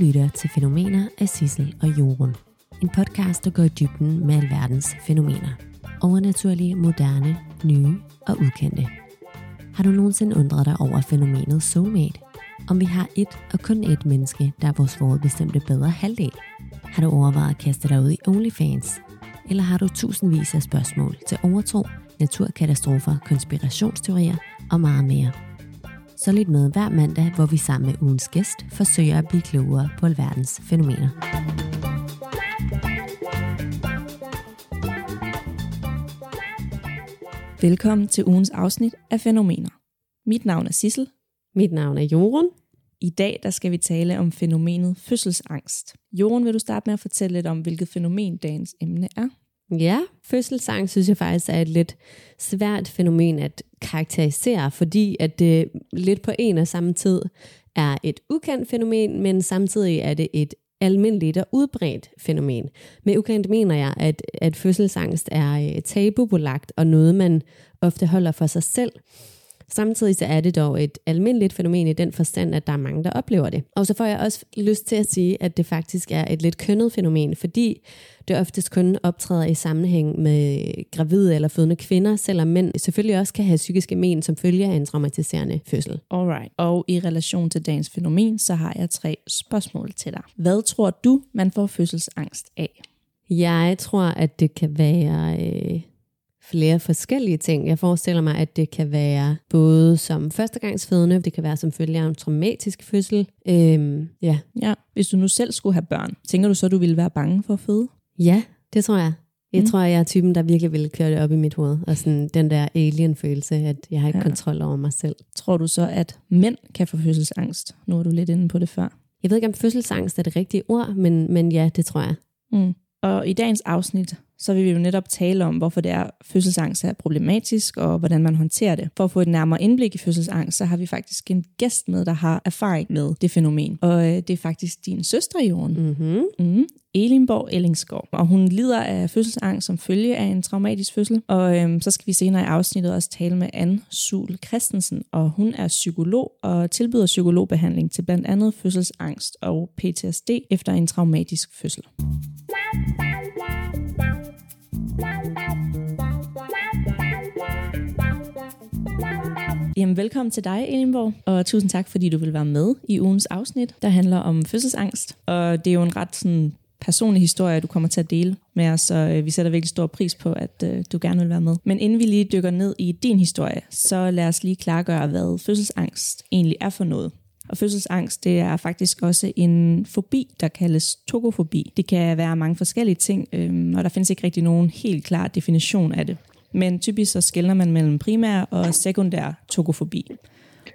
lytter til Fænomener af Sissel og Jorun. En podcast, der går i dybden med alverdens fænomener. Overnaturlige, moderne, nye og ukendte. Har du nogensinde undret dig over fænomenet soulmate? Om vi har et og kun et menneske, der er vores forudbestemte bedre halvdel? Har du overvejet at kaste dig ud i OnlyFans? Eller har du tusindvis af spørgsmål til overtro, naturkatastrofer, konspirationsteorier og meget mere? Så lidt med hver mandag, hvor vi sammen med ugens gæst forsøger at blive klogere på alverdens fænomener. Velkommen til ugens afsnit af Fænomener. Mit navn er Sissel. Mit navn er Jorun. I dag der skal vi tale om fænomenet fødselsangst. Jorun, vil du starte med at fortælle lidt om, hvilket fænomen dagens emne er? Ja, fødselsangst synes jeg faktisk er et lidt svært fænomen at karakterisere, fordi at det lidt på en og samme tid er et ukendt fænomen, men samtidig er det et almindeligt og udbredt fænomen. Med ukendt mener jeg, at, at fødselsangst er øh, tabubelagt og noget, man ofte holder for sig selv. Samtidig så er det dog et almindeligt fænomen i den forstand, at der er mange, der oplever det. Og så får jeg også lyst til at sige, at det faktisk er et lidt kønnet fænomen, fordi det oftest kun optræder i sammenhæng med gravide eller fødende kvinder, selvom mænd selvfølgelig også kan have psykiske men, som følge af en traumatiserende fødsel. Alright. Og i relation til dagens fænomen, så har jeg tre spørgsmål til dig. Hvad tror du, man får fødselsangst af? Jeg tror, at det kan være øh, flere forskellige ting. Jeg forestiller mig, at det kan være både som førstegangsfødende, det kan være som følge af en traumatisk fødsel. Øhm, ja. ja. Hvis du nu selv skulle have børn, tænker du så, at du ville være bange for at føde? Ja, det tror jeg. Jeg mm. tror, jeg er typen, der virkelig vil køre det op i mit hoved. Og sådan den der alien-følelse, at jeg har ikke ja. kontrol over mig selv. Tror du så, at mænd kan få fødselsangst? Nu er du lidt inde på det før. Jeg ved ikke, om fødselsangst er det rigtige ord, men, men ja, det tror jeg. Mm. Og i dagens afsnit, så vil vi jo netop tale om, hvorfor det er, fødselsangst er problematisk, og hvordan man håndterer det. For at få et nærmere indblik i fødselsangst, så har vi faktisk en gæst med, der har erfaring med det fænomen. Og øh, det er faktisk din søster, Jorden. Mm-hmm. Mm, Elinborg Ellingsgaard. Og hun lider af fødselsangst som følge af en traumatisk fødsel. Og øhm, så skal vi senere i afsnittet også tale med Anne Sul Christensen, og hun er psykolog og tilbyder psykologbehandling til blandt andet fødselsangst og PTSD efter en traumatisk fødsel. Jamen, velkommen til dig, Elinborg, og tusind tak, fordi du vil være med i ugens afsnit, der handler om fødselsangst. Og det er jo en ret sådan, personlig historie, du kommer til at dele med os, så øh, vi sætter virkelig stor pris på, at øh, du gerne vil være med. Men inden vi lige dykker ned i din historie, så lad os lige klargøre, hvad fødselsangst egentlig er for noget. Og fødselsangst, det er faktisk også en fobi, der kaldes tokofobi. Det kan være mange forskellige ting, øh, og der findes ikke rigtig nogen helt klar definition af det. Men typisk så skiller man mellem primær og sekundær tokofobi.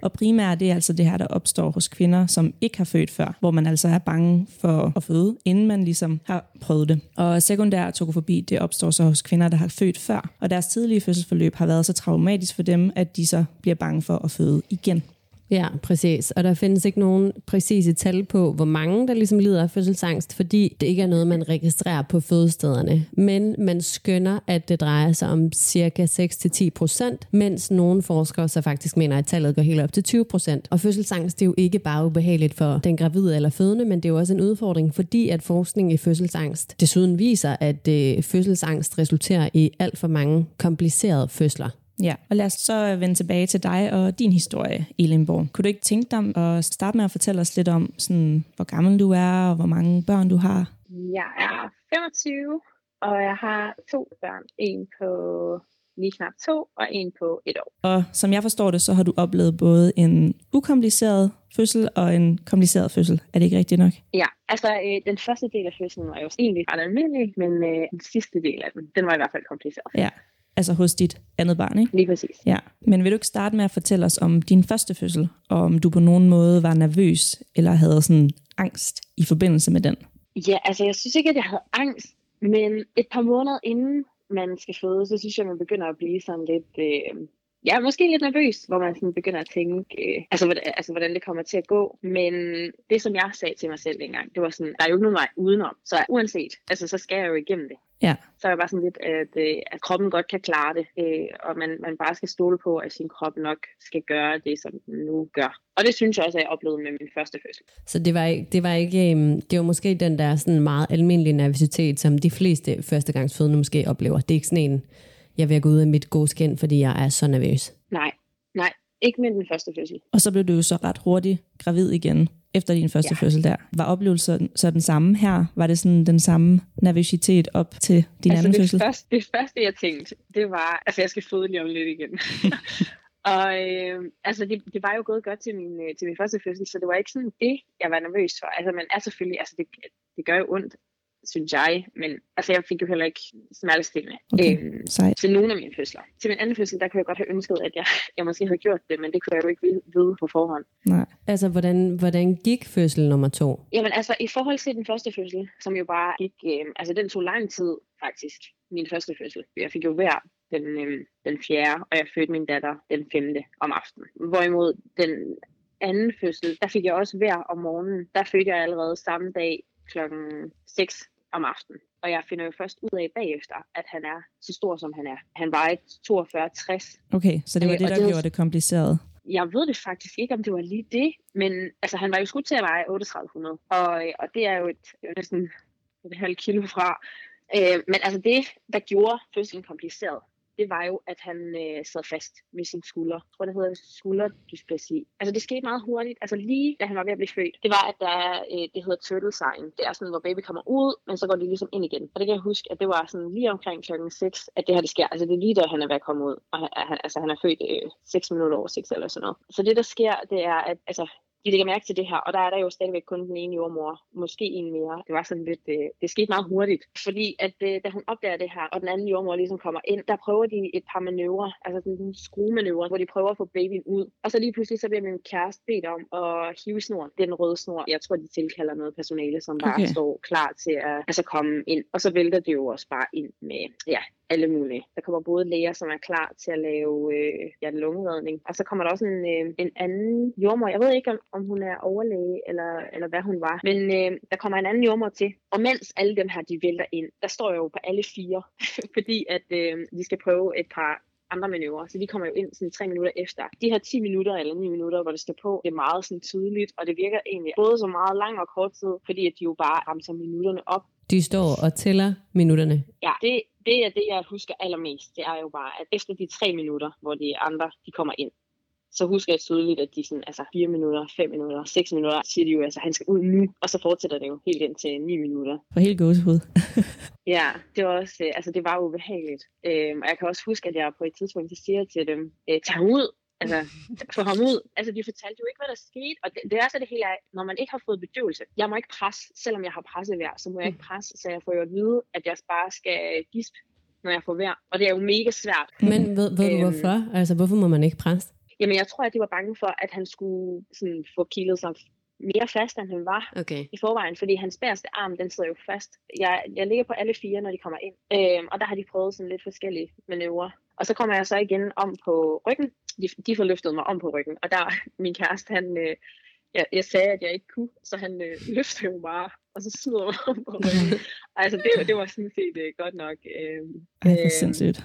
Og primær det er altså det her, der opstår hos kvinder, som ikke har født før, hvor man altså er bange for at føde, inden man ligesom har prøvet det. Og sekundær tokofobi, det opstår så hos kvinder, der har født før, og deres tidlige fødselsforløb har været så traumatisk for dem, at de så bliver bange for at føde igen. Ja, præcis. Og der findes ikke nogen præcise tal på, hvor mange der ligesom lider af fødselsangst, fordi det ikke er noget, man registrerer på fødestederne. Men man skønner, at det drejer sig om cirka 6-10 procent, mens nogle forskere så faktisk mener, at tallet går helt op til 20 procent. Og fødselsangst det er jo ikke bare ubehageligt for den gravide eller fødende, men det er jo også en udfordring, fordi at forskning i fødselsangst desuden viser, at øh, fødselsangst resulterer i alt for mange komplicerede fødsler. Ja, og lad os så vende tilbage til dig og din historie, Elenborg. Kunne du ikke tænke dig at starte med at fortælle os lidt om, sådan, hvor gammel du er, og hvor mange børn du har? Jeg er 25, og jeg har to børn. En på lige knap to, og en på et år. Og som jeg forstår det, så har du oplevet både en ukompliceret fødsel og en kompliceret fødsel. Er det ikke rigtigt nok? Ja, altså øh, den første del af fødslen var jo egentlig ret almindelig, men øh, den sidste del af den, den var i hvert fald kompliceret. Ja, altså hos dit andet barn, ikke? Lige præcis. Ja, men vil du ikke starte med at fortælle os om din første fødsel, og om du på nogen måde var nervøs, eller havde sådan angst i forbindelse med den? Ja, altså jeg synes ikke, at jeg havde angst, men et par måneder inden man skal føde, så synes jeg, man begynder at blive sådan lidt... Øh, ja, måske lidt nervøs, hvor man sådan begynder at tænke, øh, altså, hvordan, altså, hvordan det kommer til at gå. Men det, som jeg sagde til mig selv dengang, det var sådan, der er jo ikke nogen vej udenom. Så uanset, altså, så skal jeg jo igennem det. Ja. Så er jeg bare sådan lidt, at, øh, at kroppen godt kan klare det, øh, og man, man bare skal stole på, at sin krop nok skal gøre det, som den nu gør. Og det synes jeg også, at jeg oplevede med min første fødsel. Så det var, ikke, det var ikke, øhm, det var måske den der sådan meget almindelige nervøsitet, som de fleste førstegangsfødende måske oplever. Det er ikke sådan en, jeg vil gå ud af mit gode skin, fordi jeg er så nervøs. Nej, nej, ikke med den første fødsel. Og så blev du jo så ret hurtigt gravid igen efter din første ja. fødsel der. Var oplevelsen så den samme her? Var det sådan den samme nervøsitet op til din altså anden det fødsel? Første, det første, jeg tænkte, det var, altså jeg skal føde lige om lidt igen. og øh, altså det, det var jo gået godt til min, øh, til min første fødsel, så det var ikke sådan det, jeg var nervøs for. Altså man er selvfølgelig, altså det, det gør jo ondt, synes jeg, men altså jeg fik jo heller ikke smertestillende Okay, øhm, sejt. til nogle af mine fødsler. Til min anden fødsel, der kunne jeg godt have ønsket, at jeg, jeg måske havde gjort det, men det kunne jeg jo ikke vide, på forhånd. Nej. Altså, hvordan, hvordan gik fødsel nummer to? Jamen altså, i forhold til den første fødsel, som jo bare gik, øh, altså den tog lang tid faktisk, min første fødsel. Jeg fik jo hver den, øh, den fjerde, og jeg fødte min datter den femte om aftenen. Hvorimod den anden fødsel, der fik jeg også hver om morgenen. Der fødte jeg allerede samme dag klokken 6 om aftenen. Og jeg finder jo først ud af bagefter, at han er så stor, som han er. Han vejer 42-60. Okay, så det var Øh, det, der det var- gjorde det kompliceret. Jeg ved det faktisk ikke, om det var lige det, men altså, han var jo skudt til at veje 3800, og, og det er jo et, jo næsten et halvt kilo fra. Øh, men altså det, der gjorde fødslen kompliceret, det var jo, at han øh, sad fast med sin skulder. Jeg tror, det hedder skulderdysplasi. Altså det skete meget hurtigt. Altså lige da han var ved at blive født, det var, at der er, øh, det hedder turtle sign. Det er sådan, hvor baby kommer ud, men så går det ligesom ind igen. Og det kan jeg huske, at det var sådan lige omkring klokken 6, at det her det sker. Altså det er lige da han er ved at komme ud. Og øh, han, altså han er født øh, 6 minutter over 6 eller sådan noget. Så det, der sker, det er, at altså, de lægger mærke til det her, og der er der jo stadigvæk kun den ene jordmor, måske en mere. Det var sådan lidt, øh, det skete meget hurtigt, fordi at øh, da hun opdager det her, og den anden jordmor ligesom kommer ind, der prøver de et par manøvrer, altså sådan nogle skruemanøvrer, hvor de prøver at få babyen ud. Og så lige pludselig, så bliver min kæreste bedt om at hive snoren. Den røde snor. Jeg tror, de tilkalder noget personale, som bare okay. står klar til at altså, komme ind. Og så vælter det jo også bare ind med, ja, alle mulige. Der kommer både læger, som er klar til at lave øh, ja, lungeredning, og så kommer der også en, øh, en anden jordmor. Jeg ved ikke, om, om hun er overlæge, eller, eller hvad hun var, men øh, der kommer en anden jordmor til. Og mens alle dem her, de vælter ind, der står jeg jo på alle fire, fordi at øh, de skal prøve et par andre manøvrer, så de kommer jo ind sådan tre minutter efter. De her 10 minutter eller 9 minutter, hvor det står på, det er meget sådan tydeligt, og det virker egentlig både så meget lang og kort tid, fordi at de jo bare ramser minutterne op, de står og tæller minutterne. Ja, det, det er det, jeg husker allermest. Det er jo bare, at efter de tre minutter, hvor de andre de kommer ind, så husker jeg tydeligt, at de sådan, altså 4 minutter, 5 minutter, 6 minutter, siger de jo, altså han skal ud nu, og så fortsætter det jo helt ind til 9 minutter. For helt gåsehud. Ja, det var også, øh, altså det var ubehageligt. Øhm, og jeg kan også huske, at jeg på et tidspunkt så siger til dem, øh, tag ud, altså få ham ud. Altså de fortalte jo ikke, hvad der skete, og det, det er så det hele når man ikke har fået bedøvelse, jeg må ikke presse, selvom jeg har pressevejr, så må jeg ikke presse, så jeg får jo at vide, at jeg bare skal gispe, når jeg får vejr. Og det er jo mega svært. Men ved, ved du Øhm. hvorfor? Altså, hvorfor må man ikke presse? Jamen, jeg tror, at de var bange for, at han skulle sådan, få kilet sig mere fast, end han var Okay. i forvejen, fordi hans bærste arm, den sidder jo fast. Jeg, jeg ligger på alle fire, når de kommer ind, øhm, og der har de prøvet sådan lidt forskellige manøvrer. Og så kommer jeg så igen om på ryggen. De, de får løftet mig om på ryggen, og der min kæreste, han, øh, jeg, jeg sagde, at jeg ikke kunne, så han øh, løftede jo bare, og så smider mig om på ryggen. altså, det, var- det var sådan set øh, godt nok. Øh, Ej, for Øhm. sindssygt.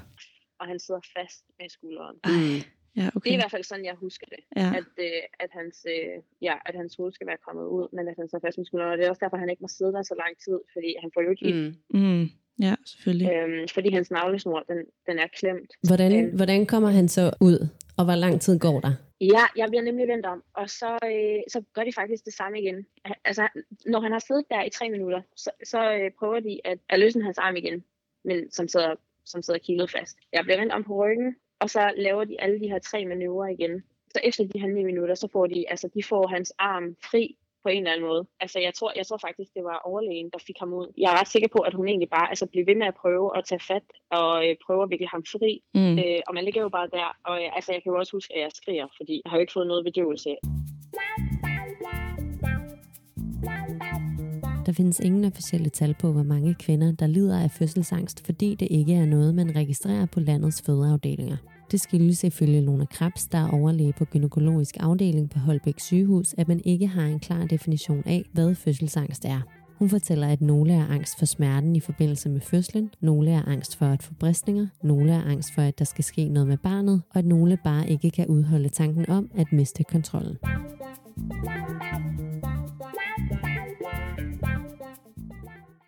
og han sidder fast med skulderen. Mm. Ja, Det er okay. i hvert fald sådan, jeg husker det. Ja. at, øh, at, hans, øh, ja, at hans hoved skal være kommet ud, men at han så fast med skuldrene. Og det er også derfor, han ikke må sidde der så lang tid, fordi han får jo ikke. Mm. Mm. Ja, selvfølgelig. Øhm, fordi hans navlesnor, den, den er klemt. Hvordan, Øhm. hvordan kommer han så ud? Og hvor lang tid går der? Ja, jeg bliver nemlig vendt om, og så, øh, så gør de faktisk det samme igen. Altså, når han har siddet der i tre minutter, så, så øh, prøver de at, at løsne hans arm igen, men som sidder, som sidder kilet fast. Jeg bliver vendt om på ryggen, og så laver de alle de her tre manøvrer igen. Så efter de her ni minutter, så får de, altså, de får hans arm fri på en eller anden måde. Altså, jeg tror, jeg tror faktisk, det var overlægen, der fik ham ud. Jeg er ret sikker på, at hun egentlig bare altså, blev ved med at prøve at tage fat og øh, prøve at vikle ham fri. Mm. Øh, og man ligger jo bare der, og øh, altså, jeg kan jo også huske, at jeg skriger, fordi jeg har jo ikke fået noget bedøvelse. Der findes ingen officielle tal på, hvor mange kvinder, der lider af fødselsangst, fordi det ikke er noget, man registrerer på landets fødeafdelinger. Det skyldes ifølge Lone Krebs, der er overlæge på gynækologisk afdeling på Holbæk sygehus, at man ikke har en klar definition af, hvad fødselsangst er. Hun fortæller, at nogle er angst for smerten i forbindelse med fødslen, nogle er angst for at få bristninger, nogle er angst for, at der skal ske noget med barnet, og at nogle bare ikke kan udholde tanken om at miste kontrollen.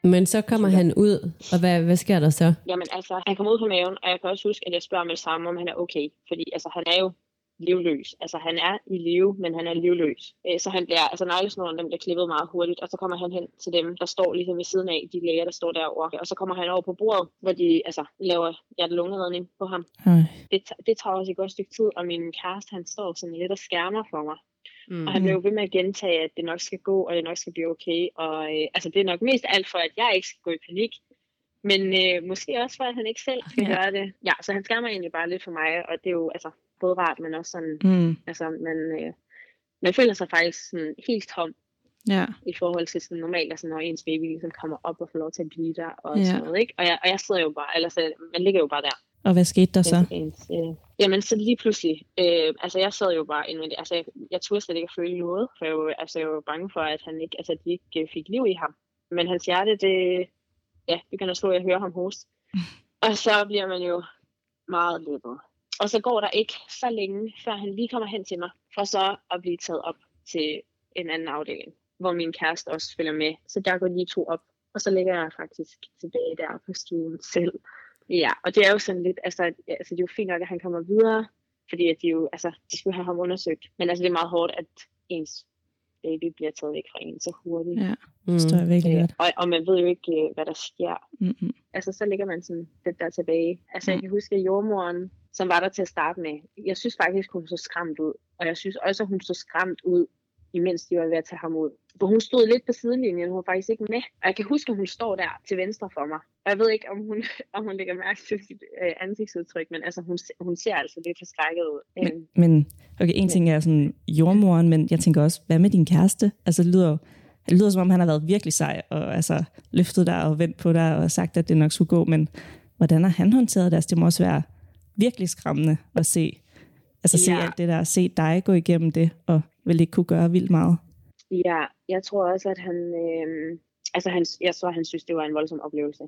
Men så kommer han ud, og hvad, hvad sker der så? Jamen altså, han kommer ud på maven, og jeg kan også huske, at jeg spørger med det samme, om han er okay. Fordi altså, han er jo livløs. Altså han er i live, men han er livløs. Øh, så han bliver, altså neglesnoren, den bliver klippet meget hurtigt, og så kommer han hen til dem, der står ligesom ved siden af, de læger, der står derovre. Og så kommer han over på bordet, hvor de altså, laver hjertelungeredning på ham. Det, det tager også et godt stykke tid, og min kæreste, han står sådan lidt og skærmer for mig. Mm. Og han jo ved med at gentage, at det nok skal gå, og det nok skal blive okay. Og øh, altså, det er nok mest alt for, at jeg ikke skal gå i panik. Men øh, måske også for, at han ikke selv skal ja. gøre det. Ja, så han skærmer egentlig bare lidt for mig, og det er jo altså både rart, men også sådan, mm. altså man, øh, man føler sig faktisk sådan helt tom. Ja. I forhold til sådan normalt, altså når ens baby ligesom kommer op og får lov til at blive der og ja. sådan noget, ikke? Og jeg, og jeg sidder jo bare, eller så, man ligger jo bare der. Og hvad skete der så? Ens, øh, jamen så lige pludselig, øh, altså jeg sad jo bare indvendigt, altså jeg, jeg turde slet ikke at føle noget, for jeg var, altså, jeg var bange for, at han ikke, altså de ikke øh, fik liv i ham. Men hans hjerte, det, ja, begynder at slå, jeg hører ham hoste. Og så bliver man jo meget løbet. Og så går der ikke så længe, før han lige kommer hen til mig, for så at blive taget op til en anden afdeling, hvor min kæreste også følger med. Så der går de to op, og så ligger jeg faktisk tilbage der på stuen selv. Ja, og det er jo sådan lidt, altså, altså det er jo fint nok, at han kommer videre, fordi at de jo, altså, de skulle have ham undersøgt. Men altså, det er meget hårdt, at ens baby bliver taget væk fra en så hurtigt. Ja, det står jeg virkelig øh, og, og man ved jo ikke, øh, hvad der sker. Mm-hmm. Altså, så ligger man sådan lidt der tilbage. Altså, mm. jeg kan huske, at jordmoren, som var der til at starte med, jeg synes faktisk, hun så skræmt ud. Og jeg synes også, at hun så skræmt ud, imens de var ved at tage ham ud. For hun stod lidt på sidelinjen, hun var faktisk ikke med. Og jeg kan huske, at hun står der til venstre for mig. Og jeg ved ikke, om hun, om hun lægger mærke til sit øh, ansigtsudtryk, men altså, hun, hun ser altså lidt forskrækket ud. Men, øhm. men okay, en ting er sådan jordmoren, men jeg tænker også, hvad med din kæreste? Altså, det lyder, det lyder som om, han har været virkelig sej, og altså, løftet dig og vendt på dig, og sagt, at det nok skulle gå, men hvordan har han håndteret det? Altså, det må også være virkelig skræmmende at se. Altså ja. se alt det der, se dig gå igennem det, og vel ikke kunne gøre vildt meget. Ja, jeg tror også, at han, øh, altså han, jeg tror, han synes, det var en voldsom oplevelse.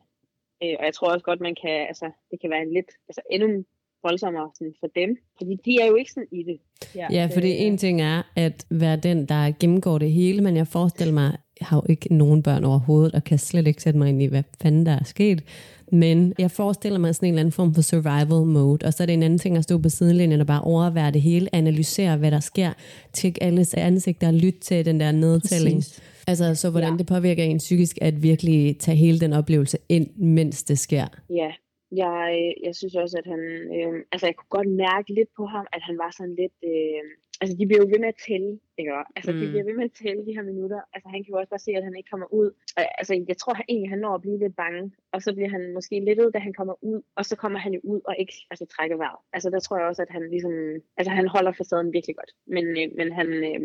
Øh, og jeg tror også godt, man kan, altså, det kan være en lidt, altså endnu voldsommere sådan for dem, fordi de er jo ikke sådan i det. Ja, ja fordi øh, en ting er at være den, der gennemgår det hele, men jeg forestiller mig, har jo ikke nogen børn overhovedet, og kan slet ikke sætte mig ind i, hvad fanden der er sket. Men jeg forestiller mig sådan en eller anden form for survival mode, og så er det en anden ting at stå på sidelinjen og bare overvære det hele, analysere, hvad der sker, tjekke alles ansigter, lytte til den der nedtælling. Præcis. Altså, så hvordan ja. det påvirker en psykisk at virkelig tage hele den oplevelse ind, mens det sker. Ja, jeg, jeg synes også, at han, øh, altså jeg kunne godt mærke lidt på ham, at han var sådan lidt, øh, altså de bliver jo ved med at tælle, ikke? Altså mm. de bliver ved med at tælle de her minutter. Altså han kan jo også bare se, at han ikke kommer ud. Og, altså jeg tror han, egentlig, han når at blive lidt bange, og så bliver han måske lidt ud, da han kommer ud, og så kommer han jo ud og ikke altså, trækker vejret. Altså der tror jeg også, at han ligesom, altså han holder facaden virkelig godt. Men, øh, men han, øh,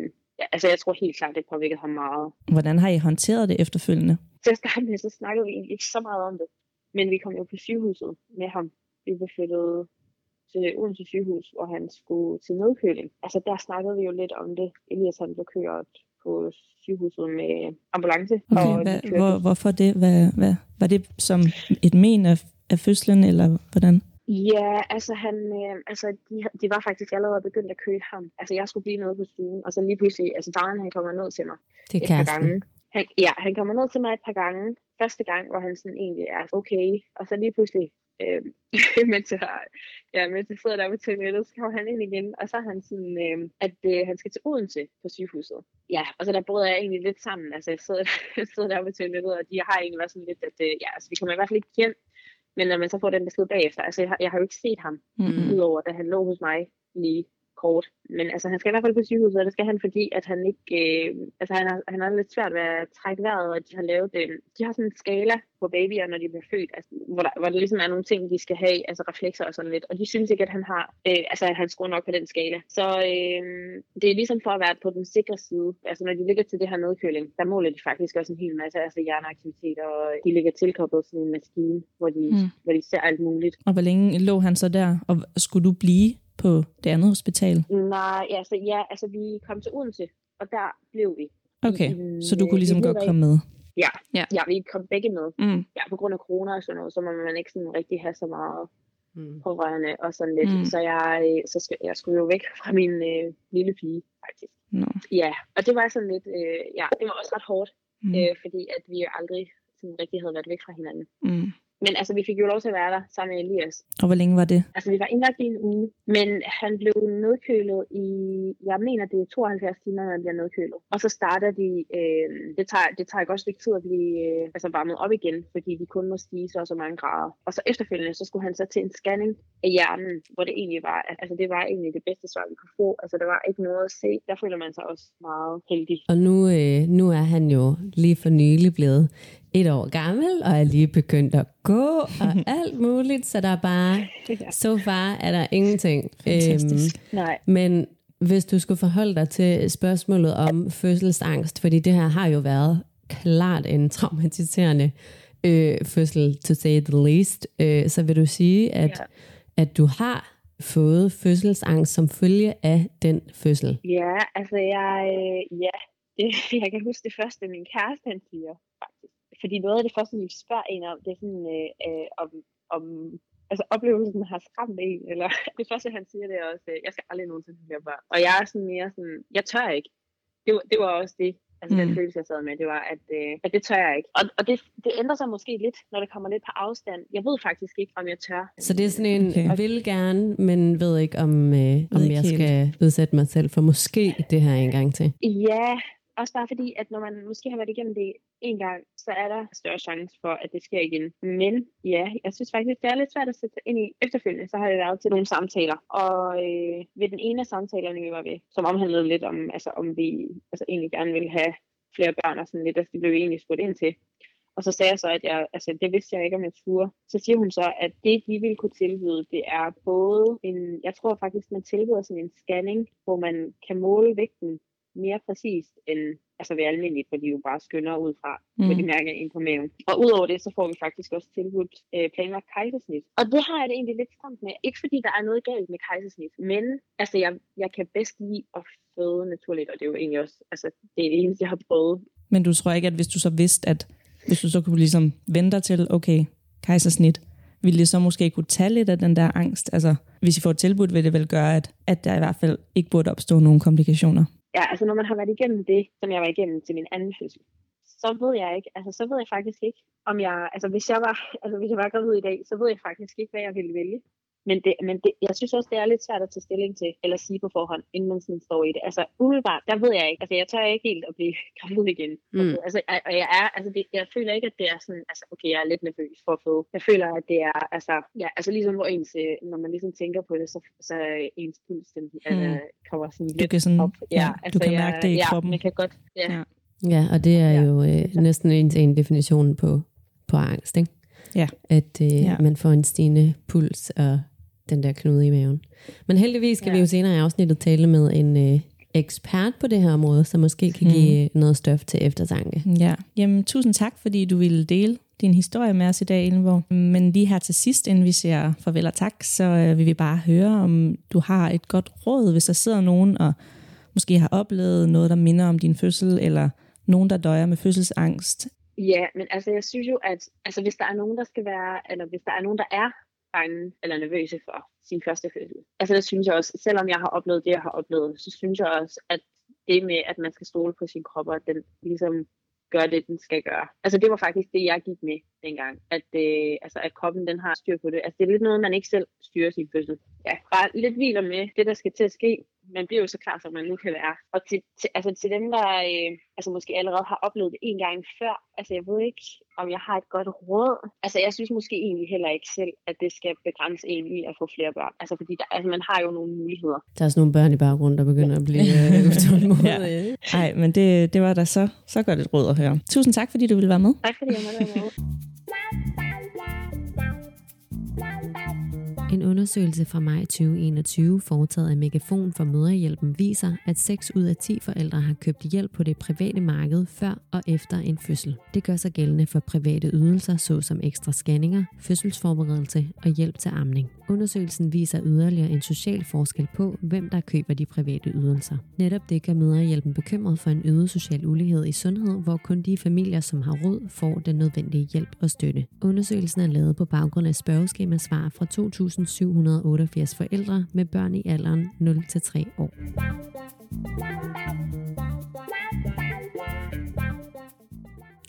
altså jeg tror helt klart, det påvirker ham meget. Hvordan har I håndteret det efterfølgende? Til at starte med, så snakkede vi egentlig ikke så meget om det. Men vi kom jo på sygehuset med ham. Vi blev flyttet til Odense sygehus, hvor han skulle til nedkøling. Altså der snakkede vi jo lidt om det. Elias han blev kørt på sygehuset med ambulance. Okay, og hvad, hvor, hvorfor det? Hvad, hvad, var det som et men af, af fødslen, eller hvordan? Ja, altså, han, øh, altså de, de var faktisk allerede begyndt at købe ham. Altså jeg skulle blive nede på stuen, og så lige pludselig, altså faren han kommer ned til mig. Det er et par gange. Han, ja, han kommer ned til mig et par gange. Første gang, hvor han sådan egentlig er okay, og så lige pludselig øh, mens, jeg, ja, mens jeg sidder der på toilettet, så kommer han ind igen, og så er han sådan, øh, at øh, han skal til Odense på sygehuset. Ja, og så der brød jeg egentlig lidt sammen. Altså, jeg sidder, jeg sidder der på toilettet, og de har egentlig været sådan lidt, at øh, ja, altså, vi kommer i hvert fald ikke hjem, men når man så får den besked bagefter, altså jeg har, jeg har jo ikke set ham, mm-hmm. udover da han lå hos mig lige kort. Men altså, han skal i hvert fald på sygehuset, og det skal han, fordi at han ikke, øh, altså han har, han har lidt svært ved at trække vejret, og de har lavet, øh, de har sådan en skala på babyer, når de bliver født, altså, hvor, der, hvor der ligesom er nogle ting, de skal have, altså reflekser og sådan lidt, og de synes ikke, at han har, øh, altså at han skruer nok på den skala. Så øh, det er ligesom for at være på den sikre side, altså når de ligger til det her nedkøling, der måler de faktisk også en hel masse altså hjerneaktivitet, og de ligger tilkoblet sådan en maskine, hvor de, mm. hvor de ser alt muligt. Og hvor længe lå han så der, og skulle du blive på det andet hospital? Nej, altså, ja, altså vi kom til Odense, og der blev vi. Okay, I, så du kunne ligesom godt komme med? Ja, Ja. ja vi kom begge med. Mm. Ja, på grund af corona og sådan noget, så må man ikke sådan rigtig have så meget Mm. pårørende og sådan lidt. Mm. Så jeg, øh, så skal, jeg skulle jo væk fra min øh, lille pige, faktisk. Nå. Ja, og det var sådan lidt, øh, ja, det var også ret hårdt, mm. øh, fordi at vi jo aldrig sådan rigtig havde været væk fra hinanden. Mm. Men altså, vi fik jo lov til at være der sammen med Elias. Og hvor længe var det? Altså, vi var indlagt i en uge, men han blev nedkølet i, jeg mener, det er 72 timer, man bliver nedkølet. Og så starter de, øh, det, tager, det tager ikke også lidt tid at blive øh, altså varmet op igen, fordi de kun må stige så og så mange grader. Og så efterfølgende, så skulle han så til en scanning af hjernen, hvor det egentlig var, altså det var egentlig det bedste svar, vi kunne få. Altså, der var ikke noget at se. Der føler man sig også meget heldig. Og nu, øh, nu er han jo lige for nylig blevet et år gammel, og er lige begyndt at gå og alt muligt, så der er bare, så far er der ingenting. Fantastisk. Nej. men hvis du skulle forholde dig til spørgsmålet om fødselsangst, fordi det her har jo været klart en traumatiserende øh, fødsel, to say the least, øh, så vil du sige, at, Ja. at du har fået fødselsangst som følge af den fødsel. Ja, altså jeg, øh, ja, det, jeg kan huske det første, min kæreste han siger. Fordi noget af det første, vi spørger en om, det er sådan, øh, øh, om, om altså oplevelsen har skræmt en, eller det første, han siger, det er også, øh, jeg skal aldrig nogensinde have flere børn. Og jeg er sådan mere sådan, jeg tør ikke. Det var, det var også det, altså mm. den følelse, jeg sad med, det var, at, øh, at det tør jeg ikke. Og, og det, det ændrer sig måske lidt, når det kommer lidt på afstand. Jeg ved faktisk ikke, om jeg tør. Så det er sådan en, Okay. vil gerne, men ved ikke, om, øh, om jeg helt. skal udsætte mig selv for måske det her en gang til. Ja, også bare fordi, at når man måske har været igennem det en gang, så er der større chance for, at det sker igen. Men ja, jeg synes faktisk, det er lidt svært at sætte sig ind i. Efterfølgende, så har jeg været til nogle samtaler. Og øh, ved den ene af samtalerne, vi var ved, som omhandlede lidt om, altså, om vi altså, egentlig gerne ville have flere børn og sådan lidt, altså, det blev vi egentlig spurgt ind til. Og så sagde jeg så, at jeg, altså, det vidste jeg ikke, om jeg turde. Så siger hun så, at det, de ville kunne tilbyde, det er både en, jeg tror faktisk, man tilbyder sådan en scanning, hvor man kan måle vægten mere præcist end altså ved almindeligt, de jo bare skynder ud fra, mm. hvor de mærker ind på maven. Og udover det, så får vi faktisk også tilbudt øh, planlagt kejsersnit. Og det har jeg det egentlig lidt stramt med. Ikke fordi der er noget galt med kejsersnit, men altså jeg, jeg kan bedst lide at føde naturligt, og det er jo egentlig også, altså det er det eneste, jeg har prøvet. Men du tror ikke, at hvis du så vidste, at hvis du så kunne ligesom vente dig til, okay, kejsersnit, ville det så måske kunne tage lidt af den der angst? Altså, hvis I får et tilbud, vil det vel gøre, at, at der i hvert fald ikke burde opstå nogen komplikationer? Ja, altså når man har været igennem det, som jeg var igennem til min anden fødsel, så ved jeg ikke, altså så ved jeg faktisk ikke, om jeg, altså hvis jeg var, altså hvis jeg var gravid i dag, så ved jeg faktisk ikke, hvad jeg ville vælge. Men, det, men det, jeg synes også, det er lidt svært at tage stilling til, eller sige på forhånd, inden man sådan står i det. Altså umiddelbart, der ved jeg ikke, altså jeg tør ikke helt at blive gravid igen. Mm. Altså, jeg- og jeg er, altså det, jeg føler ikke, at det er sådan, altså okay, jeg er lidt nervøs for at føde. Jeg føler, at det er, altså, ja, altså ligesom hvor ens, øh, når man ligesom tænker på det, så, så er ens puls, den, altså, kommer sådan Du lidt kan, sådan, op. ja, du kan mærke det i ja, kroppen. man kan godt, ja. Ja. ja. Ja, og det er Ja. jo øh, næsten en til en definition på, på angst, ikke? Ja. At øh, Ja. ja. man får en stigende puls og den der knude i maven. Men heldigvis skal Ja. vi jo senere i afsnittet tale med en øh, ekspert på det her område, som måske kan Mhm. give noget stof til eftertanke. Ja, jamen tusind tak, fordi du ville dele din historie med os i dag, Ellenborg. Men lige her til sidst, inden vi siger farvel og tak, så øh, vil vi bare høre, om du har et godt råd, hvis der sidder nogen og måske har oplevet noget, der minder om din fødsel, eller nogen, der døjer med fødselsangst. Ja, men altså jeg synes jo, at altså, hvis der er nogen, der skal være, eller hvis der er nogen, der er bange eller nervøse for sin første fødsel. Altså det synes jeg også, selvom jeg har oplevet det, jeg har oplevet, så synes jeg også, at det med, at man skal stole på sin krop, og at den ligesom gør det, den skal gøre. Altså det var faktisk det, jeg gik med dengang. At, øh, altså, at kroppen den har styr på det. Altså det er lidt noget, man ikke selv styrer sin fødsel. Ja, bare lidt hviler med det, der skal til at ske. Man bliver jo så klar, som man nu kan være. Og til, til, altså, til dem, der øh, altså, måske allerede har oplevet det en gang før, altså jeg ved ikke, om jeg har et godt råd. Altså jeg synes måske egentlig heller ikke selv, at det skal begrænse en i at få flere børn. Altså fordi der, altså, man har jo nogle muligheder. Der er sådan nogle børn i baggrunden, der begynder at blive øh, utålmodige. ja. Nej, men det, det var da så, så godt et råd at høre. Tusind tak, fordi du ville være med. Tak fordi jeg måtte være med. En undersøgelse fra maj 2021, foretaget af Megafon for Møderhjælpen, viser, at 6 ud af 10 forældre har købt hjælp på det private marked før og efter en fødsel. Det gør sig gældende for private ydelser, såsom ekstra scanninger, fødselsforberedelse og hjælp til amning. Undersøgelsen viser yderligere en social forskel på, hvem der køber de private ydelser. Netop det gør Møderhjælpen bekymret for en øget social ulighed i sundhed, hvor kun de familier, som har råd, får den nødvendige hjælp og støtte. Undersøgelsen er lavet på baggrund af spørgeskema-svar fra 2.788 forældre med børn i alderen 0-3 år.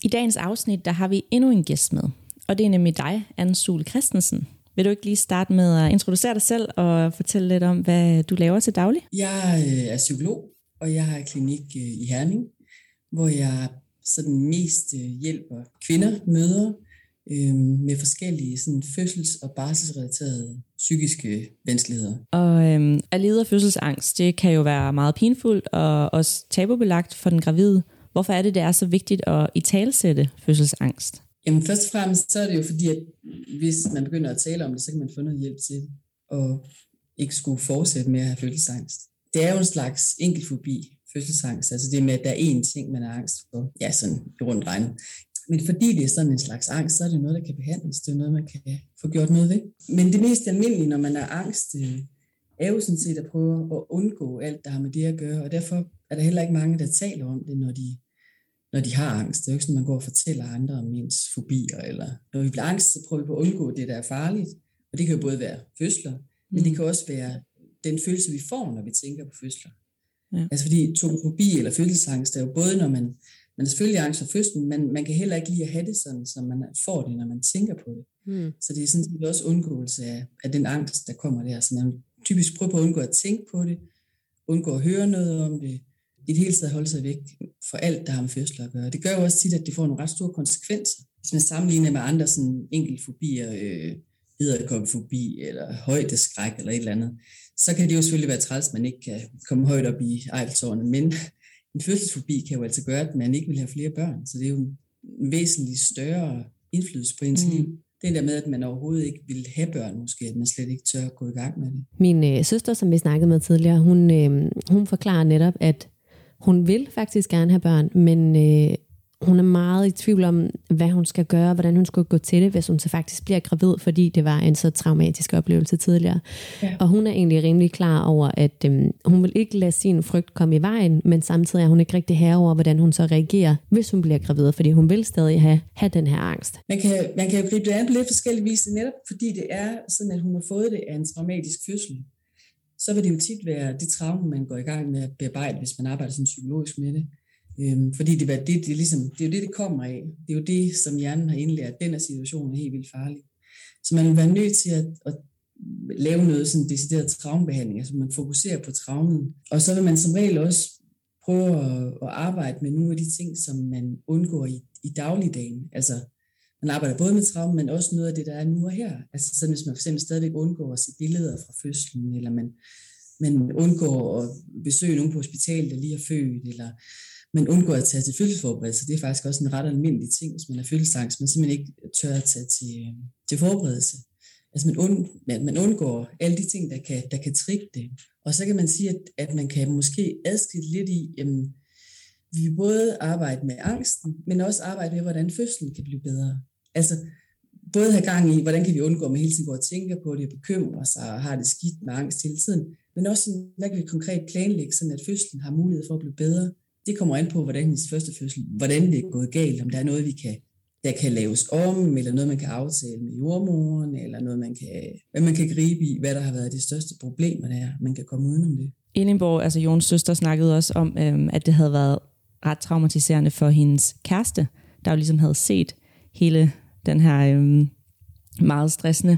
I dagens afsnit, der har vi endnu en gæst med, og det er nemlig dig, Anne Sule Christensen. Vil du ikke lige starte med at introducere dig selv og fortælle lidt om, hvad du laver til daglig? Jeg øh, er psykolog, og jeg har klinik øh, i Herning, hvor jeg sådan mest øh, hjælper kvinder, mødre, med forskellige sådan fødsels- og barselsrelaterede psykiske vanskeligheder. Og øhm, at lide af fødselsangst, det kan jo være meget pinfuldt og også tabubelagt for den gravide. Hvorfor er det, det er så vigtigt at i talsætte fødselsangst? Jamen først og fremmest, så er det jo fordi, at hvis man begynder at tale om det, så kan man få noget hjælp til og ikke skulle fortsætte med at have fødselsangst. Det er jo en slags enkeltfobi, fødselsangst. Altså det med, at der er én ting, man er angst for. Ja, sådan i rundt regnet. Men fordi det er sådan en slags angst, så er det noget, der kan behandles. Det er noget, man kan få gjort noget ved. Men det mest almindelige, når man er angst, øh, er jo sådan set at prøve at undgå alt, der har med det at gøre. Og derfor er der heller ikke mange, der taler om det, når de når de har angst. Det er jo ikke sådan, man går og fortæller andre om ens fobier. Eller når vi bliver angst, så prøver vi på at undgå det, der er farligt. Og det kan jo både være fødsler, men mm. det kan også være den følelse, vi får, når vi tænker på fødsler. Ja. Altså fordi tomofobi eller fødselsangst er jo både, når man, man er selvfølgelig angst for fødslen, men man kan heller ikke lide at have det sådan, som man får det, når man tænker på det. Mm. Så det er sådan set også undgåelse af, af den angst, der kommer der. Så man typisk prøver på at undgå at tænke på det, undgå at høre noget om det, i det hele taget holde sig væk for alt, der har med fødsler at gøre. Det gør jo også tit, at det får nogle ret store konsekvenser. Hvis man sammenligner med andre sådan enkeltfobier, øh, edderkoppefobi eller højdeskræk eller et eller andet, så kan det jo selvfølgelig være træls, at man ikke kan komme højt op i Eiffeltårnet, men en fødselsfobi kan jo altså gøre, at man ikke vil have flere børn, så det er jo en væsentlig større indflydelse på ens mm. liv. Det der med, at man overhovedet ikke vil have børn, måske, at man slet ikke tør at gå i gang med det. Min øh, søster, som vi snakkede med tidligere, hun, øh, hun forklarer netop, at hun vil faktisk gerne have børn, men øh, hun er meget i tvivl om, hvad hun skal gøre, hvordan hun skal gå til det, hvis hun så faktisk bliver gravid, fordi det var en så traumatisk oplevelse tidligere. Ja. Og hun er egentlig rimelig klar over, at øhm, hun vil ikke lade sin frygt komme i vejen, men samtidig er hun ikke rigtig herover, hvordan hun så reagerer, hvis hun bliver gravid, fordi hun vil stadig have, have den her angst. Man kan, man kan jo gribe det an på lidt forskellige vis, netop fordi det er sådan, at hun har fået det af en traumatisk fødsel så vil det jo tit være det traume, man går i gang med at bearbejde, hvis man arbejder sådan psykologisk med det. Øhm, fordi det, det, det, er ligesom, det er jo det, det kommer af. Det er jo det, som hjernen har indlært. Den her situation er helt vildt farlig. Så man vil være nødt til at, at lave noget sådan decideret traumebehandling, altså man fokuserer på traumen. Og så vil man som regel også prøve at, at arbejde med nogle af de ting, som man undgår i, i dagligdagen. Altså man arbejder både med traume, men også noget af det, der er nu og her. Altså sådan, hvis man for eksempel stadigvæk undgår at se billeder fra fødslen, eller man, man undgår at besøge nogen på hospitalet, der lige er født, eller man undgår at tage til fødselsforberedelse. Det er faktisk også en ret almindelig ting, hvis man er fødselsangst, man simpelthen ikke tør at tage til, til forberedelse. Altså man, und, man undgår alle de ting, der kan, der kan trigge det. Og så kan man sige, at, at man kan måske adskille lidt i, jamen, vi vil både arbejde med angsten, men også arbejde med, hvordan fødslen kan blive bedre. Altså, både have gang i, hvordan kan vi undgå, at man hele tiden går og tænker på det, og bekymrer sig og har det skidt med angst hele tiden, men også, hvad kan vi konkret planlægge, sådan at fødslen har mulighed for at blive bedre. Det kommer an på, hvordan hendes første fødsel, hvordan det er gået galt, om der er noget, vi kan, der kan laves om, eller noget, man kan aftale med jordmoren, eller noget, man kan, hvad man kan gribe i, hvad der har været de største problemer, der er, man kan komme udenom det. Elinborg, altså Jons søster, snakkede også om, øhm, at det havde været ret traumatiserende for hendes kæreste, der jo ligesom havde set hele den her øhm, meget stressende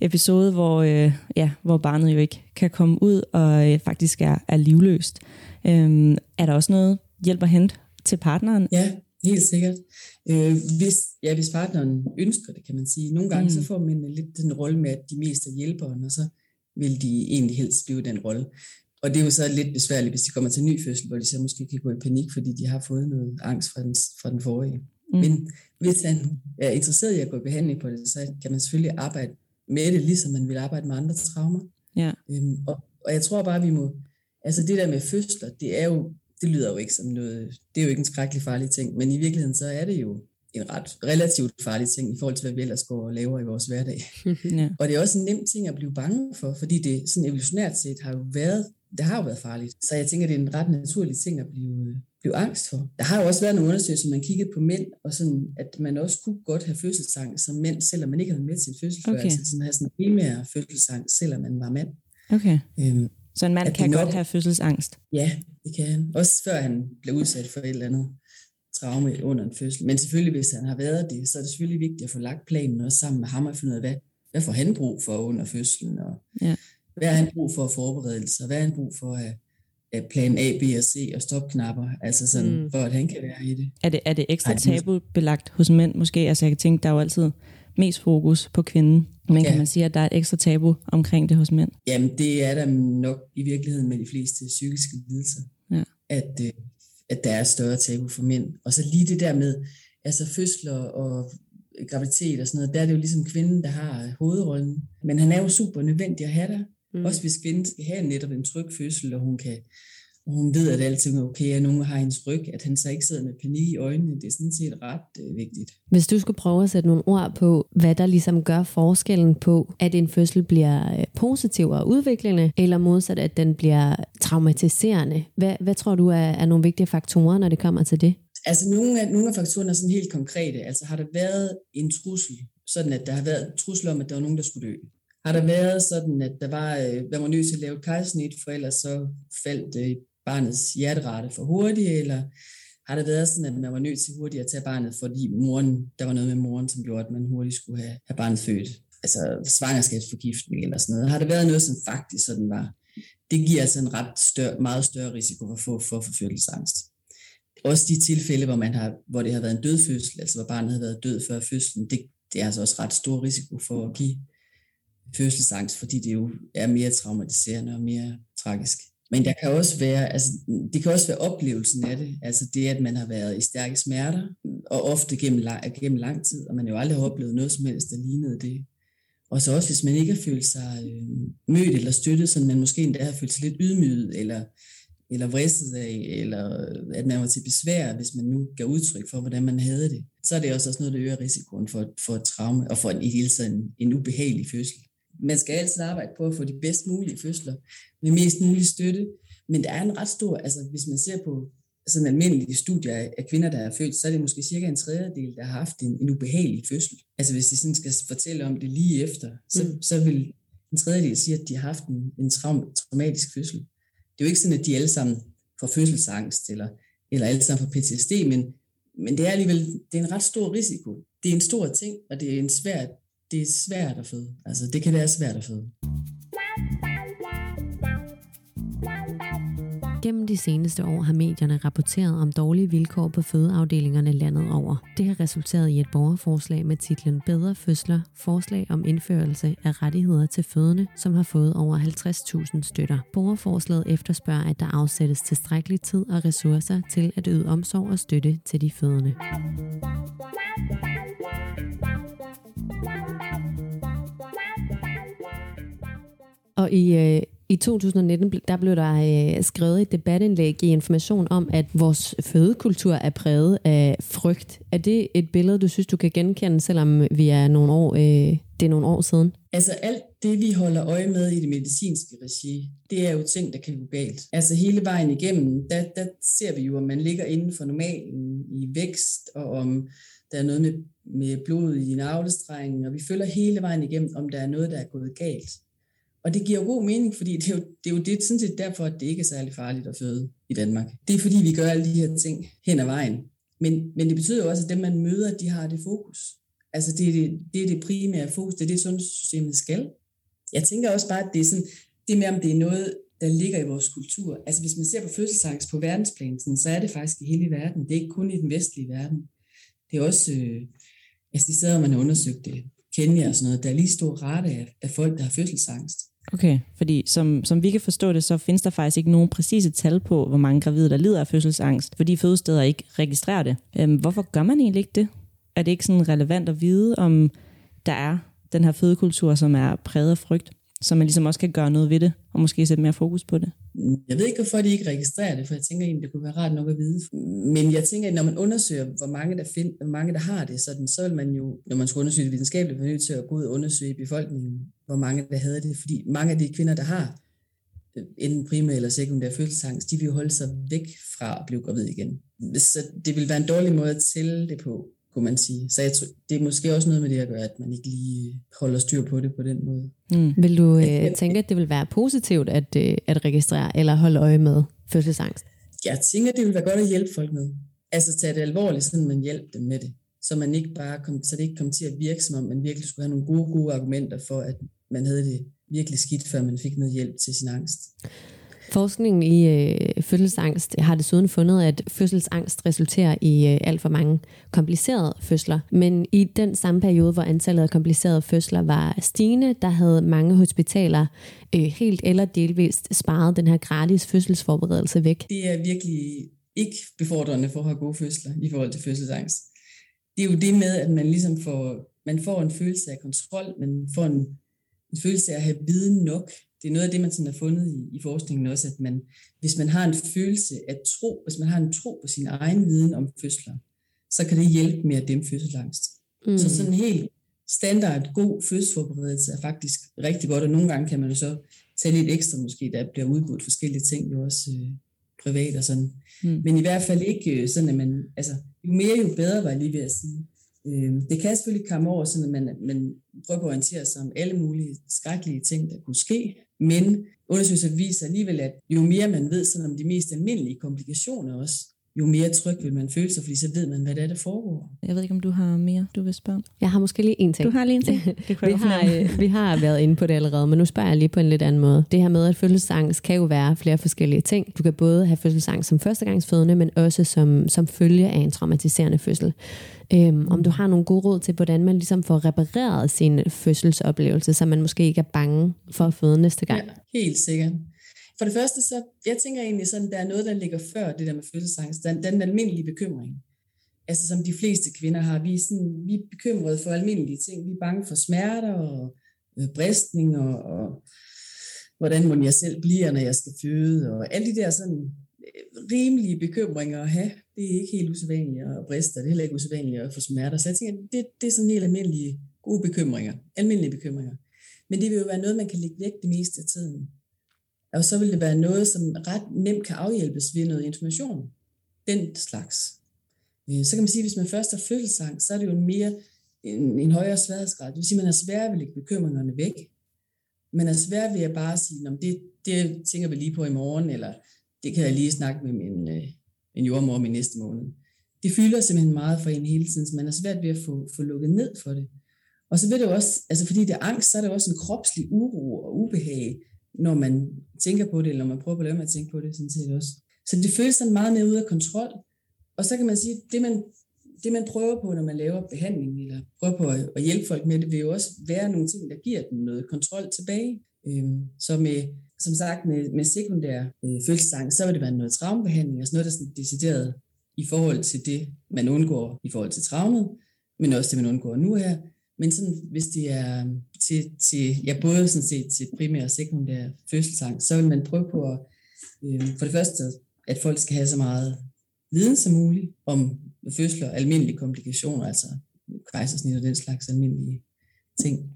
episode, hvor, øh, ja, hvor barnet jo ikke kan komme ud og øh, faktisk er, er livløst. Øhm, er der også noget hjælp at hente til partneren? Ja, helt sikkert. Øh, hvis, ja, hvis partneren ønsker det, kan man sige. Nogle gange mm. så får man lidt den rolle med, at de mest er hjælperen, og så vil de egentlig helst blive den rolle. Og det er jo så lidt besværligt, hvis de kommer til ny fødsel, hvor de så måske kan gå i panik, fordi de har fået noget angst fra den, fra den forrige. Mm. Men hvis han er interesseret i at gå i behandling på det, så kan man selvfølgelig arbejde med det, ligesom man vil arbejde med andre traumer. Ja. Øhm, og, og jeg tror bare, vi må, altså det der med fødsler, det er jo, det lyder jo ikke som noget, det er jo ikke en skrækkelig farlig ting, men i virkeligheden så er det jo en ret relativt farlig ting i forhold til, hvad vi ellers går og laver i vores hverdag. ja. Og det er også en nem ting at blive bange for, fordi det sådan evolutionært set har jo været, det har jo været farligt. Så jeg tænker, det er en ret naturlig ting at blive, blive angst for. Der har jo også været nogle undersøgelser, man kiggede på mænd, og sådan, at man også kunne godt have fødselsangst som mænd, selvom man ikke havde med til fødsel før. Okay. Altså sådan have sådan en primær fødselsangst, selvom man var mand. Okay. Øhm, Så en mand kan nok- godt have fødselsangst. ja, det kan han. Også før han blev udsat for et eller andet traume under en fødsel. Men selvfølgelig, hvis han har været det, så er det selvfølgelig vigtigt at få lagt planen også sammen med ham og finde ud af, hvad, hvad får han brug for under fødslen, og Ja. Hvad har han brug for forberedelser, hvad har han brug for af, af plan A, B og C og stopknapper, altså sådan, Mm. for at han kan være i det. Er det, er det ekstra tabubelagt hos mænd måske? Altså jeg kan tænke, der er jo altid mest fokus på kvinden. Men kan Ja. man sige, at der er et ekstra tabu omkring det hos mænd? Jamen, det er der nok i virkeligheden med de fleste psykiske lidelser, Ja. at, øh, at der er større tabu for mænd. Og så lige det der med altså fødsler og graviditet og sådan noget, der er det jo ligesom kvinden, der har hovedrollen. Men han er jo super nødvendig at have der. Mm. Også hvis kvinden skal have netop en tryg fødsel, og hun kan og hun ved, at alting er okay, og nogen har hendes ryg, at han så ikke sidder med panik i øjnene, det er sådan set ret øh, vigtigt. Hvis du skulle prøve at sætte nogle ord på, hvad der ligesom gør forskellen på, at en fødsel bliver øh, positiv og udviklende, eller modsat, at den bliver traumatiserende. Hvad, hvad tror du er, er nogle vigtige faktorer, når det kommer til det? Altså nogle af, nogle af faktorerne er sådan helt konkrete. Altså har der været en trussel, sådan at der har været en trussel om, at der var nogen, der skulle dø? Har der været sådan, at der var, øh, der var nødt til at lave et kejsnit, for ellers så faldt øh, barnets hjerterate for hurtigt, eller har der været sådan, at man var nødt til hurtigt at tage barnet, fordi moren, der var noget med moren, som gjorde, at man hurtigt skulle have, have barnet født? Altså svangerskabsforgiftning eller sådan noget. Har der været noget, som faktisk sådan var? Det giver altså en ret større, meget større risiko for at få for forfølgelsesangst også de tilfælde, hvor, man har, hvor det har været en død fødsel, altså hvor barnet har været død før fødslen, det, det er altså også ret stor risiko for at give fødselsangst, fordi det jo er mere traumatiserende og mere tragisk. Men der kan også være, altså, det kan også være oplevelsen af det, altså det, at man har været i stærke smerter, og ofte gennem, gennem lang tid, og man jo aldrig har oplevet noget som helst, der lignede det. Og så også, hvis man ikke har følt sig øh, mødt eller støttet, så man måske endda har følt sig lidt ydmyget, eller eller vristet af, eller at man var til besvær, hvis man nu gav udtryk for, hvordan man havde det, så er det også noget, der øger risikoen for, for et traume, og for en, i hele tiden en, en ubehagelig fødsel. Man skal altid arbejde på at få de bedst mulige fødsler, med mest mulig støtte, men der er en ret stor, altså hvis man ser på sådan almindelige studier af kvinder, der er født, så er det måske cirka en tredjedel, der har haft en, en ubehagelig fødsel. Altså hvis de sådan skal fortælle om det lige efter, så, Mm. så vil en tredjedel sige, at de har haft en, en traum, traumatisk fødsel. Det er jo ikke sådan, at de alle sammen får fødselsangst, eller, eller alle sammen får PTSD, men, men det er alligevel det er en ret stor risiko. Det er en stor ting, og det er, en svært, det er svært at føde. Altså, det kan være svært at føde. Gennem de seneste år har medierne rapporteret om dårlige vilkår på fødeafdelingerne landet over. Det har resulteret i et borgerforslag med titlen Bedre Fødsler, forslag om indførelse af rettigheder til fødende, som har fået over 50.000 støtter. Borgerforslaget efterspørger, at der afsættes tilstrækkelig tid og ressourcer til at yde omsorg og støtte til de fødende. Og i, øh, i 2019 der blev der øh, skrevet et debatindlæg i Information om, at vores fødekultur er præget af frygt. Er det et billede, du synes, du kan genkende, selvom vi er nogle år, øh, det er nogle år siden? Altså alt det, vi holder øje med i det medicinske regi, det er jo ting, der kan gå galt. Altså hele vejen igennem, der, der ser vi jo, om man ligger inden for normalen i vækst, og om der er noget med, med blod i navlestrengen, og vi følger hele vejen igennem, om der er noget, der er gået galt. Og det giver jo god mening, fordi det er jo, det er jo det, sådan set derfor, at det ikke er særlig farligt at føde i Danmark. Det er fordi, vi gør alle de her ting hen ad vejen. Men, men det betyder jo også, at dem, man møder, de har det fokus. Altså det er det, det, er det primære fokus, det er det, sundhedssystemet skal. Jeg tænker også bare, at det er, sådan, det er med, om det er noget, der ligger i vores kultur. Altså hvis man ser på fødselsangst på verdensplan, sådan, så er det faktisk i hele verden. Det er ikke kun i den vestlige verden. Det er også, øh, altså de steder, man har undersøgt det, Kenya og sådan noget, der er lige stor rate af, af folk, der har fødselsangst. Okay, fordi som, som vi kan forstå det, så findes der faktisk ikke nogen præcise tal på, hvor mange gravide, der lider af fødselsangst, fordi fødesteder ikke registrerer det. Øhm, hvorfor gør man egentlig ikke det? Er det ikke sådan relevant at vide, om der er den her fødekultur, som er præget af frygt, så man ligesom også kan gøre noget ved det, og måske sætte mere fokus på det. Jeg ved ikke, hvorfor de ikke registrerer det, for jeg tænker egentlig, det kunne være rart nok at vide. Men jeg tænker, at når man undersøger, hvor mange der, find, hvor mange der har det, sådan, så vil man jo, når man skulle undersøge det videnskabeligt, være nødt til at gå ud og undersøge i befolkningen, hvor mange der havde det. Fordi mange af de kvinder, der har enten primær eller sekundær fødselsangst, de vil jo holde sig væk fra at blive gravid igen. Så det vil være en dårlig måde at tælle det på kunne man sige. Så jeg tror, det er måske også noget med det at gøre, at man ikke lige holder styr på det på den måde. Mm. Vil du øh, tænke, at det vil være positivt at, øh, at registrere eller holde øje med fødselsangst? Jeg tænker, det vil være godt at hjælpe folk med. Altså tage det alvorligt, så man hjælper dem med det. Så, man ikke bare kom, så det ikke kommer til at virke, som om man virkelig skulle have nogle gode, gode argumenter for, at man havde det virkelig skidt, før man fik noget hjælp til sin angst. Forskningen i øh, fødselsangst har desuden fundet, at fødselsangst resulterer i øh, alt for mange komplicerede fødsler. Men i den samme periode, hvor antallet af komplicerede fødsler var stigende, der havde mange hospitaler øh, helt eller delvist sparet den her gratis fødselsforberedelse væk. Det er virkelig ikke befordrende for at have gode fødsler i forhold til fødselsangst. Det er jo det med, at man ligesom får, man får en følelse af kontrol, man får en, en følelse af at have viden nok det er noget af det, man sådan har fundet i, i forskningen også, at man, hvis man har en følelse af tro, hvis man har en tro på sin egen viden om fødsler, så kan det hjælpe med at dæmpe fødselangst. Mm. Så sådan en helt standard god fødselsforberedelse er faktisk rigtig godt, og nogle gange kan man jo så tage lidt ekstra måske, der bliver udbudt forskellige ting, jo også øh, privat og sådan. Mm. Men i hvert fald ikke øh, sådan, at man, altså jo mere jo bedre, var jeg lige ved at sige. Øh, det kan selvfølgelig komme over, sådan at man, man prøver at orientere sig om alle mulige skrækkelige ting, der kunne ske, men undersøgelser viser alligevel, at jo mere man ved sådan om de mest almindelige komplikationer også, jo mere tryg vil man føle sig, fordi så ved man, hvad det er, der foregår. Jeg ved ikke, om du har mere, du vil spørge Jeg har måske lige en ting. Du har lige en ting. Det vi, har, øh, vi har været inde på det allerede, men nu spørger jeg lige på en lidt anden måde. Det her med, at fødselsangst kan jo være flere forskellige ting. Du kan både have fødselsangst som førstegangsfødende, men også som, som følge af en traumatiserende fødsel. Øhm, om du har nogle gode råd til, hvordan man ligesom får repareret sin fødselsoplevelse, så man måske ikke er bange for at føde næste gang. Ja, helt sikkert. For det første, så jeg tænker egentlig sådan, der er noget, der ligger før det der med fødselsangst. Den, den almindelige bekymring. Altså som de fleste kvinder har. Vi er, sådan, vi er bekymrede for almindelige ting. Vi er bange for smerter og øh, bristning og, og hvordan må jeg selv bliver, når jeg skal føde. Og alle de der sådan øh, rimelige bekymringer at have, det er ikke helt usædvanligt at briste, det er heller ikke usædvanligt at få smerter. Så jeg tænker, det, det er sådan helt almindelige gode bekymringer, almindelige bekymringer. Men det vil jo være noget, man kan lægge væk det meste af tiden. Og så vil det være noget, som ret nemt kan afhjælpes ved noget information. Den slags. Øh, så kan man sige, at hvis man først har fødselsangst, så er det jo mere en, en højere sværhedsgrad. Det vil sige, at man er svær ved at lægge bekymringerne væk. Man er svær ved at bare sige, at det, det tænker vi lige på i morgen, eller det kan jeg lige snakke med min, øh, min jordmor om i næste måned. Det fylder simpelthen meget for en hele tiden, så man er svært ved at få, få lukket ned for det. Og så vil det jo også, altså fordi det er angst, så er det også en kropslig uro og ubehag, når man tænker på det, eller når man prøver at lade med at tænke på det, sådan set også. Så det føles sådan meget mere ude af kontrol. Og så kan man sige, det man, det man prøver på, når man laver behandling, eller prøver på at, at hjælpe folk med det, vil jo også være nogle ting, der giver dem noget kontrol tilbage. Øhm, så med, som sagt, med, med sekundær øh, følelsesangst, så vil det være noget traumebehandling, altså noget, der er sådan decideret i forhold til det, man undgår i forhold til traumet, men også det, man undgår nu her. Men sådan, hvis det er til, til ja, både sådan set til primær og sekundær fødselsang, så vil man prøve på at, øh, for det første, at folk skal have så meget viden som muligt om fødsler, almindelige komplikationer, altså kejsersnit og den slags almindelige ting.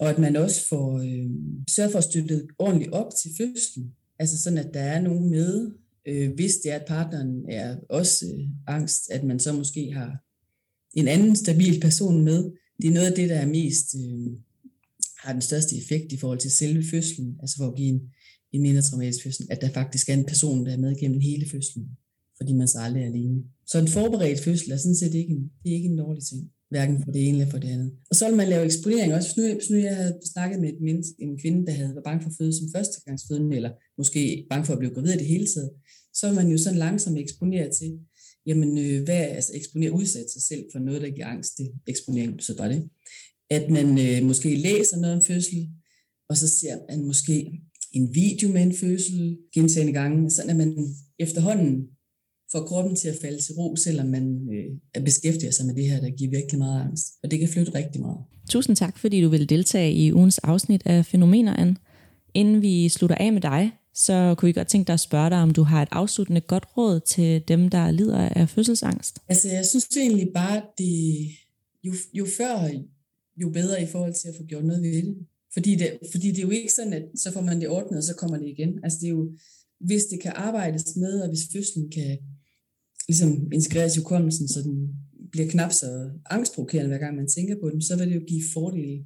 Og at man også får øh, sørget for at støtte ordentligt op til fødslen. Altså sådan, at der er nogen med, øh, hvis det er, at partneren er også øh, angst, at man så måske har en anden stabil person med. Det er noget af det, der er mest øh, har den største effekt i forhold til selve fødslen, altså for at give en, en mindre traumatisk fødsel, at der faktisk er en person, der er med gennem hele fødslen, fordi man så aldrig er alene. Så en forberedt fødsel er sådan set ikke en, det er ikke en dårlig ting, hverken for det ene eller for det andet. Og så vil man lave eksponering også. Hvis nu, hvis nu jeg havde snakket med et menneske, en kvinde, der havde været bange for at føde som førstegangsfødende, eller måske bange for at blive gravid i det hele taget, så vil man jo sådan langsomt eksponere til, jamen øh, hvad, altså eksponere, udsætte sig selv for noget, der giver angst, det eksponering, så bare det at man øh, måske læser noget om fødsel, og så ser man måske en video med en fødsel gentagende gange, sådan at man efterhånden får kroppen til at falde til ro, selvom man øh, beskæftiger sig med det her, der giver virkelig meget angst. Og det kan flytte rigtig meget. Tusind tak, fordi du vil deltage i ugens afsnit af Fænomener, Anne. Inden vi slutter af med dig, så kunne vi godt tænke dig at spørge dig, om du har et afsluttende godt råd til dem, der lider af fødselsangst. Altså, jeg synes egentlig bare, det jo, jo før, jo bedre i forhold til at få gjort noget ved det. Fordi det, fordi det er jo ikke sådan, at så får man det ordnet, og så kommer det igen. Altså, det er jo, hvis det kan arbejdes med, og hvis fødslen kan ligesom integreres i hukommelsen, så den bliver knap så angstprovokerende, hver gang man tænker på den, så vil det jo give fordele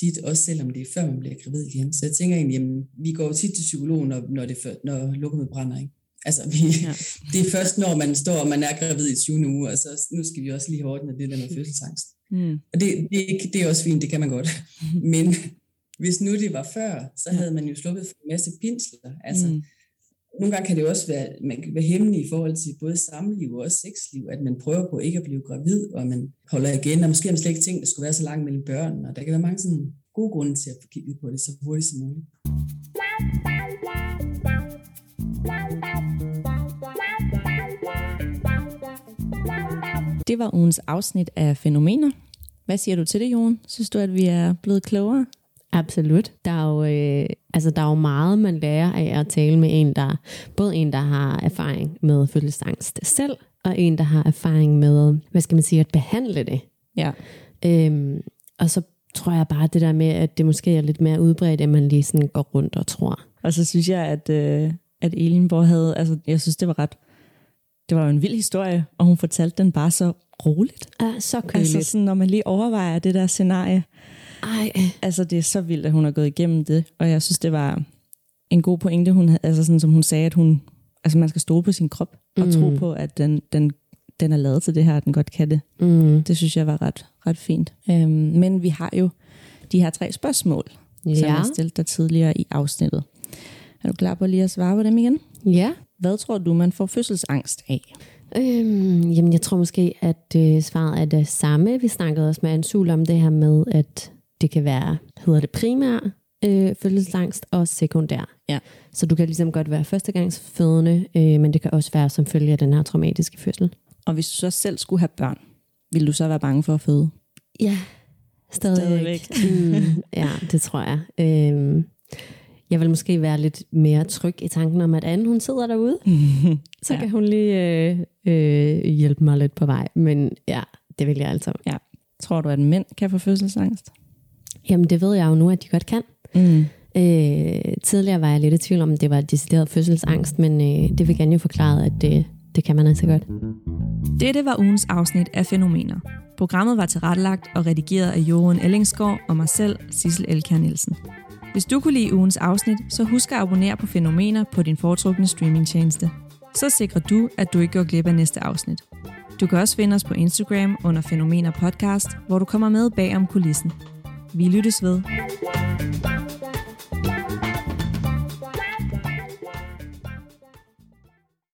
tit, også selvom det er før man bliver gravid igen. Så jeg tænker egentlig, jamen, vi går jo tit til psykologen, når, når, det, når lukket brænder. Ikke? Altså, vi, ja. det er først, når man står, og man er gravid i 20 uger, og så nu skal vi også lige have ordnet det der med fødselsangst. Mm. Og det, det, det er også fint, det kan man godt. Men hvis nu det var før, så havde man jo sluppet for en masse pinsler. Altså, mm nogle gange kan det også være, man kan være hemmelig i forhold til både samliv og også sexliv, at man prøver på ikke at blive gravid, og man holder igen, og måske har man slet ikke tænkt, at der skulle være så langt mellem børn, og der kan være mange sådan gode grunde til at få kigget på det så hurtigt som muligt. Det var ugens afsnit af Fænomener. Hvad siger du til det, Jon? Synes du, at vi er blevet klogere? Absolut. Der er, jo, øh, altså, der er jo meget, man lærer af at tale med en, der både en, der har erfaring med fødselsangst selv, og en, der har erfaring med, hvad skal man sige, at behandle det. Ja. Øhm, og så tror jeg bare det der med, at det måske er lidt mere udbredt, end man lige sådan går rundt og tror. Og så synes jeg, at, øh, at Elinborg havde, altså jeg synes, det var ret, det var jo en vild historie, og hun fortalte den bare så roligt. Ja, så køligt. Altså sådan, når man lige overvejer det der scenarie, ej. Altså, det er så vildt, at hun har gået igennem det, og jeg synes, det var en god pointe, hun havde, altså sådan, som hun sagde, at hun, altså man skal stole på sin krop, og mm. tro på, at den, den, den er lavet til det her, at den godt kan det. Mm. Det synes jeg var ret, ret fint. Øhm, men vi har jo de her tre spørgsmål, ja. som jeg stillede dig tidligere i afsnittet. Er du klar på lige at svare på dem igen? Ja. Hvad tror du, man får fødselsangst af? Øhm, jamen, jeg tror måske, at øh, svaret er det samme. Vi snakkede også med Ansul om det her med, at det kan være, hedder det primær øh, fødselsangst og sekundær. Ja. Så du kan ligesom godt være førstegangsfødende, øh, men det kan også være som følge af den her traumatiske fødsel. Og hvis du så selv skulle have børn, vil du så være bange for at føde? Ja, stadigvæk. stadigvæk. mm, ja, det tror jeg. Øh, jeg vil måske være lidt mere tryg i tanken om, at Anne hun sidder derude. så ja. kan hun lige øh, øh, hjælpe mig lidt på vej. Men ja, det vil jeg altså. Ja. Tror du, at mænd kan få fødselsangst? Jamen, det ved jeg jo nu, at de godt kan. Mm. Øh, tidligere var jeg lidt i tvivl om, det var decideret fødselsangst, men øh, det vil gerne jo forklare, at det, det kan man altså godt. Dette var ugens afsnit af Fænomener. Programmet var tilrettelagt og redigeret af Johan Ellingsgaard og mig selv, Sissel Elkær Nielsen. Hvis du kunne lide ugens afsnit, så husk at abonnere på Fænomener på din foretrukne streamingtjeneste. Så sikrer du, at du ikke går glip af næste afsnit. Du kan også finde os på Instagram under Fænomener Podcast, hvor du kommer med bag om kulissen. Vi lyttes ved.